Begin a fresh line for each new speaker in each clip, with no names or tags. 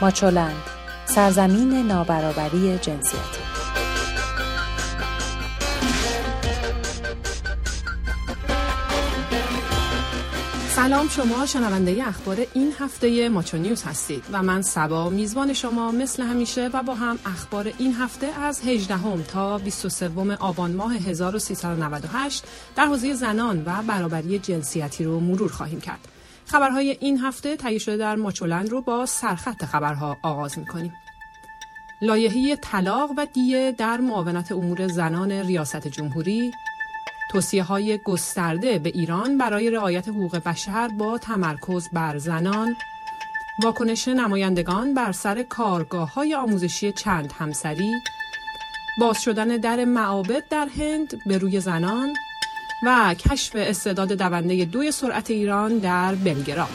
ماچولند سرزمین نابرابری جنسیتی
سلام شما شنونده اخبار این هفته ماچو نیوز هستید و من سبا میزبان شما مثل همیشه و با هم اخبار این هفته از 18 هم تا 23 آبان ماه 1398 در حوزه زنان و برابری جنسیتی رو مرور خواهیم کرد. خبرهای این هفته تهیه شده در ماچولند رو با سرخط خبرها آغاز می‌کنیم. لایحه طلاق و دیه در معاونت امور زنان ریاست جمهوری توصیه های گسترده به ایران برای رعایت حقوق بشر با تمرکز بر زنان واکنش نمایندگان بر سر کارگاه های آموزشی چند همسری باز شدن در معابد در هند به روی زنان و کشف استعداد دونده دوی سرعت ایران در بلگراد.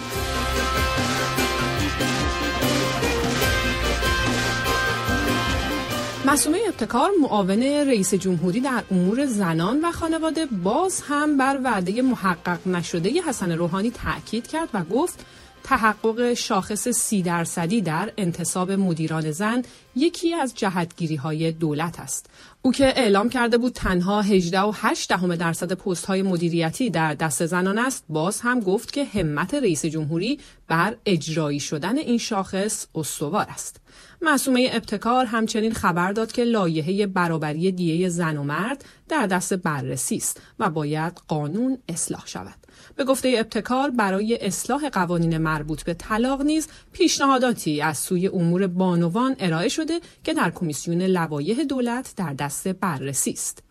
مسئوله ابتکار معاون رئیس جمهوری در امور زنان و خانواده باز هم بر وعده محقق نشده حسن روحانی تاکید کرد و گفت تحقق شاخص سی درصدی در انتصاب مدیران زن یکی از جهتگیری های دولت است. او که اعلام کرده بود تنها 18 و 8 دهم درصد پست های مدیریتی در دست زنان است باز هم گفت که همت رئیس جمهوری بر اجرایی شدن این شاخص استوار است. معصومه ابتکار همچنین خبر داد که لایحه برابری دیه زن و مرد در دست بررسی است و باید قانون اصلاح شود. به گفته ابتکار برای اصلاح قوانین مربوط به طلاق نیز پیشنهاداتی از سوی امور بانوان ارائه شده که در کمیسیون لوایح دولت در دست بررسی است.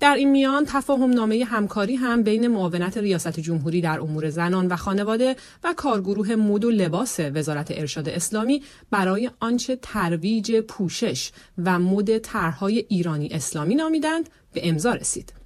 در این میان تفاهم نامه همکاری هم بین معاونت ریاست جمهوری در امور زنان و خانواده و کارگروه مد و لباس وزارت ارشاد اسلامی برای آنچه ترویج پوشش و مد طرحهای ایرانی اسلامی نامیدند به امضا رسید.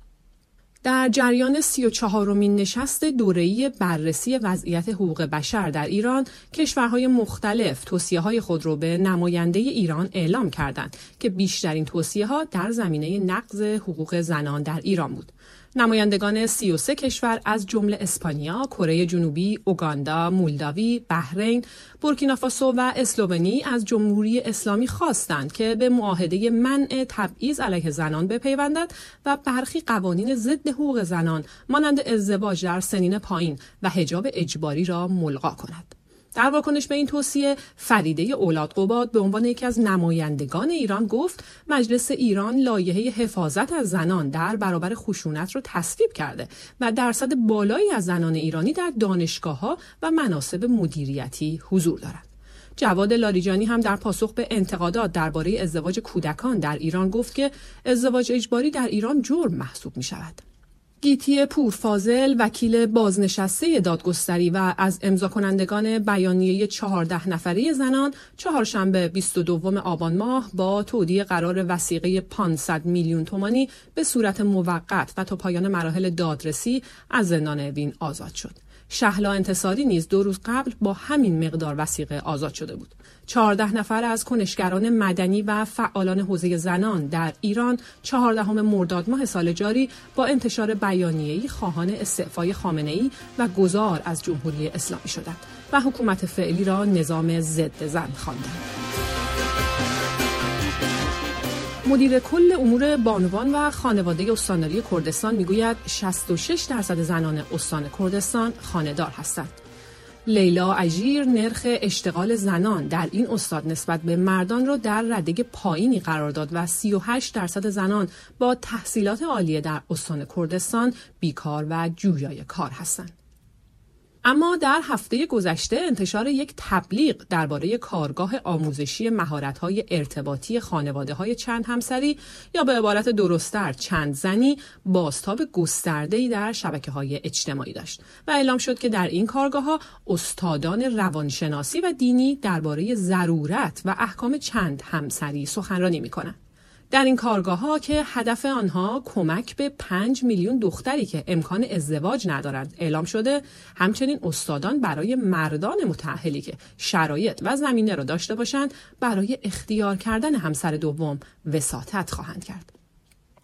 در جریان سی و چهارمین نشست دوره‌ای بررسی وضعیت حقوق بشر در ایران کشورهای مختلف توصیه های خود را به نماینده ایران اعلام کردند که بیشترین توصیه ها در زمینه نقض حقوق زنان در ایران بود. نمایندگان 33 کشور از جمله اسپانیا، کره جنوبی، اوگاندا، مولداوی، بحرین، بورکینافاسو و اسلوونی از جمهوری اسلامی خواستند که به معاهده منع تبعیض علیه زنان بپیوندد و برخی قوانین ضد حقوق زنان مانند ازدواج در سنین پایین و حجاب اجباری را ملغا کند. در واکنش به این توصیه فریده اولاد قباد به عنوان یکی از نمایندگان ایران گفت مجلس ایران لایحه حفاظت از زنان در برابر خشونت را تصویب کرده و درصد بالایی از زنان ایرانی در دانشگاه ها و مناسب مدیریتی حضور دارند. جواد لاریجانی هم در پاسخ به انتقادات درباره ازدواج کودکان در ایران گفت که ازدواج اجباری در ایران جرم محسوب می شود. گیتی پورفازل وکیل بازنشسته دادگستری و از امضا کنندگان بیانیه چهارده نفره زنان چهارشنبه 22 آبان ماه با تودیع قرار وسیقه 500 میلیون تومانی به صورت موقت و تا پایان مراحل دادرسی از زندان اوین آزاد شد. شهلا انتصاری نیز دو روز قبل با همین مقدار وسیقه آزاد شده بود. چهارده نفر از کنشگران مدنی و فعالان حوزه زنان در ایران چهاردهم مرداد ماه سال جاری با انتشار بیانیه‌ای خواهان استعفای خامنه‌ای و گذار از جمهوری اسلامی شدند و حکومت فعلی را نظام ضد زن خواندند. مدیر کل امور بانوان و خانواده استانداری کردستان می‌گوید 66 درصد زنان استان کردستان خانهدار هستند. لیلا اجیر نرخ اشتغال زنان در این استاد نسبت به مردان را در رده پایینی قرار داد و 38 درصد زنان با تحصیلات عالیه در استان کردستان بیکار و جویای کار هستند. اما در هفته گذشته انتشار یک تبلیغ درباره کارگاه آموزشی مهارت‌های ارتباطی خانواده چند همسری یا به عبارت درستتر چند زنی بازتاب گسترده‌ای در شبکه های اجتماعی داشت و اعلام شد که در این کارگاه ها استادان روانشناسی و دینی درباره ضرورت و احکام چند همسری سخنرانی می‌کنند. در این کارگاه ها که هدف آنها کمک به پنج میلیون دختری که امکان ازدواج ندارند اعلام شده همچنین استادان برای مردان متعهلی که شرایط و زمینه را داشته باشند برای اختیار کردن همسر دوم وساطت خواهند کرد.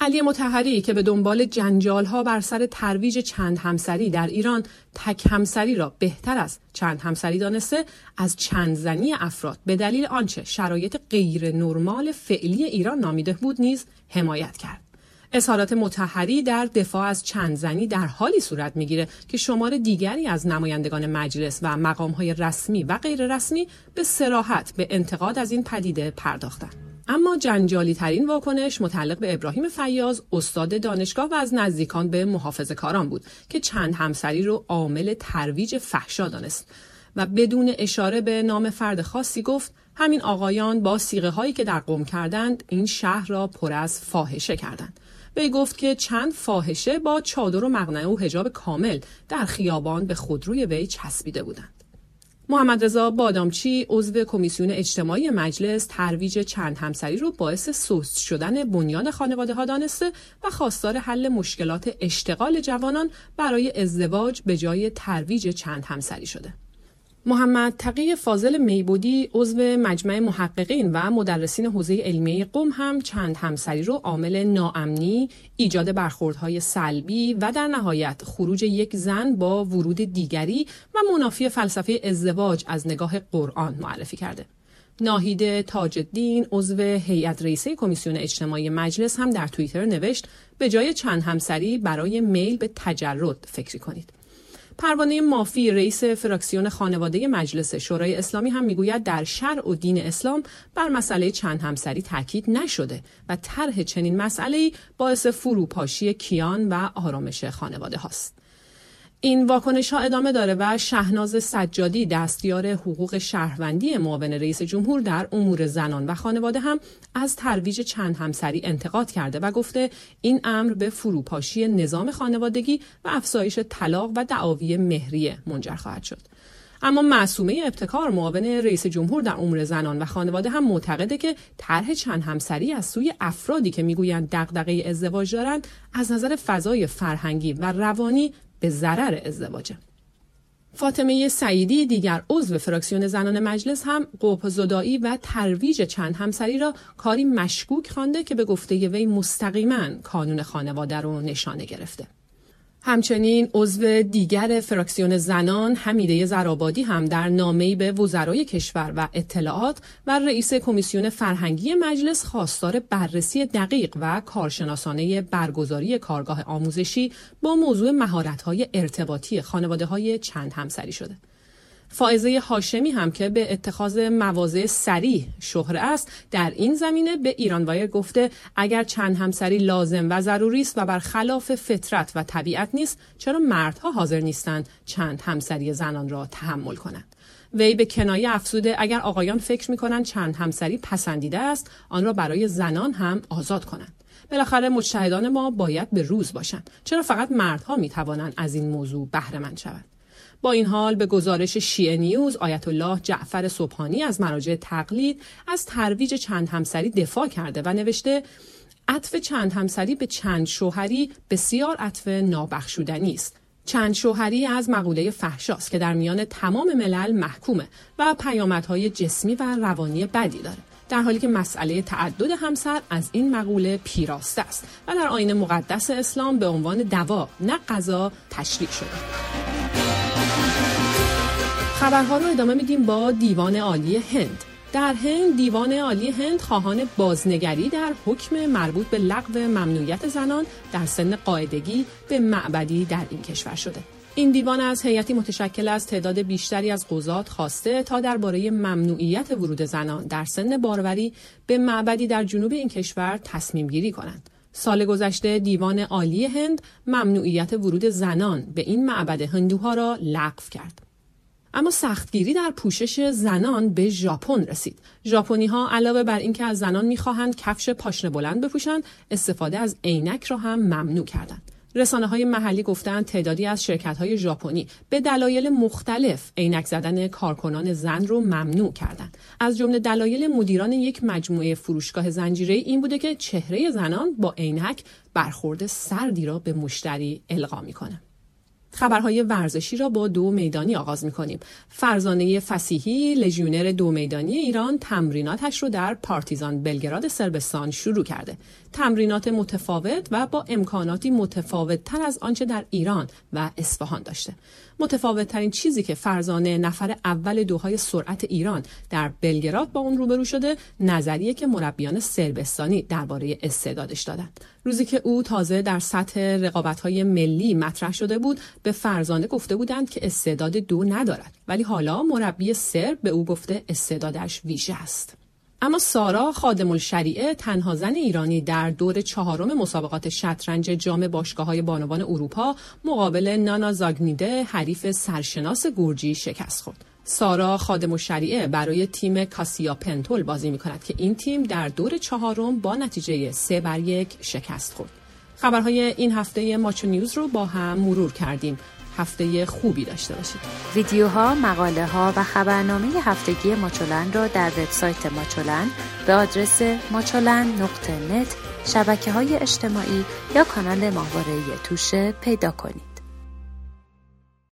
علی متحری که به دنبال جنجال ها بر سر ترویج چند همسری در ایران تک همسری را بهتر از چند همسری دانسته از چند زنی افراد به دلیل آنچه شرایط غیر نرمال فعلی ایران نامیده بود نیز حمایت کرد. اظهارات متحری در دفاع از چند زنی در حالی صورت می‌گیره که شمار دیگری از نمایندگان مجلس و مقامهای رسمی و غیر رسمی به سراحت به انتقاد از این پدیده پرداختند. اما جنجالی ترین واکنش متعلق به ابراهیم فیاض استاد دانشگاه و از نزدیکان به محافظ کاران بود که چند همسری رو عامل ترویج فحشا دانست. و بدون اشاره به نام فرد خاصی گفت همین آقایان با سیغه هایی که در قوم کردند این شهر را پر از فاحشه کردند. وی گفت که چند فاحشه با چادر و مقنعه و حجاب کامل در خیابان به خودروی وی چسبیده بودند. محمد رضا بادامچی عضو کمیسیون اجتماعی مجلس ترویج چند همسری رو باعث سوست شدن بنیان خانواده ها دانسته و خواستار حل مشکلات اشتغال جوانان برای ازدواج به جای ترویج چند همسری شده. محمد تقی فاضل میبودی عضو مجمع محققین و مدرسین حوزه علمی قم هم چند همسری رو عامل ناامنی، ایجاد برخوردهای سلبی و در نهایت خروج یک زن با ورود دیگری و منافی فلسفه ازدواج از نگاه قرآن معرفی کرده. ناهید تاج الدین عضو هیئت رئیسه کمیسیون اجتماعی مجلس هم در توییتر نوشت به جای چند همسری برای میل به تجرد فکری کنید. پروانه مافی رئیس فراکسیون خانواده مجلس شورای اسلامی هم می‌گوید در شرع و دین اسلام بر مسئله چند همسری تاکید نشده و طرح چنین مسئله باعث فروپاشی کیان و آرامش خانواده هاست. این واکنش ها ادامه داره و شهناز سجادی دستیار حقوق شهروندی معاون رئیس جمهور در امور زنان و خانواده هم از ترویج چند همسری انتقاد کرده و گفته این امر به فروپاشی نظام خانوادگی و افزایش طلاق و دعاوی مهریه منجر خواهد شد. اما معصومه ابتکار معاون رئیس جمهور در امور زنان و خانواده هم معتقده که طرح چند همسری از سوی افرادی که می‌گویند دغدغه ازدواج دارند از نظر فضای فرهنگی و روانی به ضرر ازدواجه. فاطمه سعیدی دیگر عضو فراکسیون زنان مجلس هم قوپ زدایی و ترویج چند همسری را کاری مشکوک خوانده که به گفته وی مستقیما کانون خانواده رو نشانه گرفته. همچنین عضو دیگر فراکسیون زنان حمیده زرابادی هم در نامه‌ای به وزرای کشور و اطلاعات و رئیس کمیسیون فرهنگی مجلس خواستار بررسی دقیق و کارشناسانه برگزاری کارگاه آموزشی با موضوع مهارت‌های ارتباطی خانواده چند همسری شده. فائزه هاشمی هم که به اتخاذ مواضع سریع شهره است در این زمینه به ایران وایر گفته اگر چند همسری لازم و ضروری است و برخلاف فطرت و طبیعت نیست چرا مردها حاضر نیستند چند همسری زنان را تحمل کنند؟ وی به کنایه افزوده اگر آقایان فکر می‌کنند چند همسری پسندیده است آن را برای زنان هم آزاد کنند. بالاخره مجتهدان ما باید به روز باشند. چرا فقط مردها می توانند از این موضوع بهره مند شوند؟ با این حال به گزارش شیعه نیوز آیت الله جعفر صبحانی از مراجع تقلید از ترویج چند همسری دفاع کرده و نوشته عطف چند همسری به چند شوهری بسیار عطف نابخشودنی است. چند شوهری از مقوله فحشاست که در میان تمام ملل محکومه و پیامدهای جسمی و روانی بدی داره. در حالی که مسئله تعدد همسر از این مقوله پیراسته است و در آین مقدس اسلام به عنوان دوا نه غذا تشریع شده. خبرها رو ادامه میدیم با دیوان عالی هند در هند دیوان عالی هند خواهان بازنگری در حکم مربوط به لغو ممنوعیت زنان در سن قاعدگی به معبدی در این کشور شده این دیوان از هیئتی متشکل از تعداد بیشتری از قضات خواسته تا درباره ممنوعیت ورود زنان در سن باروری به معبدی در جنوب این کشور تصمیم گیری کنند. سال گذشته دیوان عالی هند ممنوعیت ورود زنان به این معبد هندوها را لغو کرد. اما سختگیری در پوشش زنان به ژاپن رسید. ژاپنی ها علاوه بر اینکه از زنان می‌خواهند کفش پاشنه بلند بپوشند، استفاده از عینک را هم ممنوع کردند. رسانه های محلی گفتند تعدادی از شرکت های ژاپنی به دلایل مختلف عینک زدن کارکنان زن رو ممنوع کردند. از جمله دلایل مدیران یک مجموعه فروشگاه زنجیره این بوده که چهره زنان با عینک برخورد سردی را به مشتری القا می‌کنه. خبرهای ورزشی را با دو میدانی آغاز می کنیم. فرزانه فسیحی لژیونر دو میدانی ایران تمریناتش رو در پارتیزان بلگراد سربستان شروع کرده. تمرینات متفاوت و با امکاناتی متفاوت تر از آنچه در ایران و اصفهان داشته. متفاوت ترین چیزی که فرزانه نفر اول دوهای سرعت ایران در بلگراد با اون روبرو شده نظریه که مربیان سربستانی درباره استعدادش دادند. روزی که او تازه در سطح رقابت‌های ملی مطرح شده بود به فرزانه گفته بودند که استعداد دو ندارد ولی حالا مربی سر به او گفته استعدادش ویژه است اما سارا خادم الشریعه تنها زن ایرانی در دور چهارم مسابقات شطرنج جام باشگاه های بانوان اروپا مقابل نانا زاگنیده حریف سرشناس گورجی شکست خورد. سارا خادم الشریعه برای تیم کاسیا پنتول بازی می کند که این تیم در دور چهارم با نتیجه سه بر یک شکست خورد. خبرهای این هفته ماچو نیوز رو با هم مرور کردیم. هفته خوبی داشته باشید.
ویدیوها، مقاله ها و خبرنامه هفتگی ماچولن را در وبسایت ماچولن به آدرس نت شبکه های اجتماعی یا کانال ماهواره توشه پیدا کنید.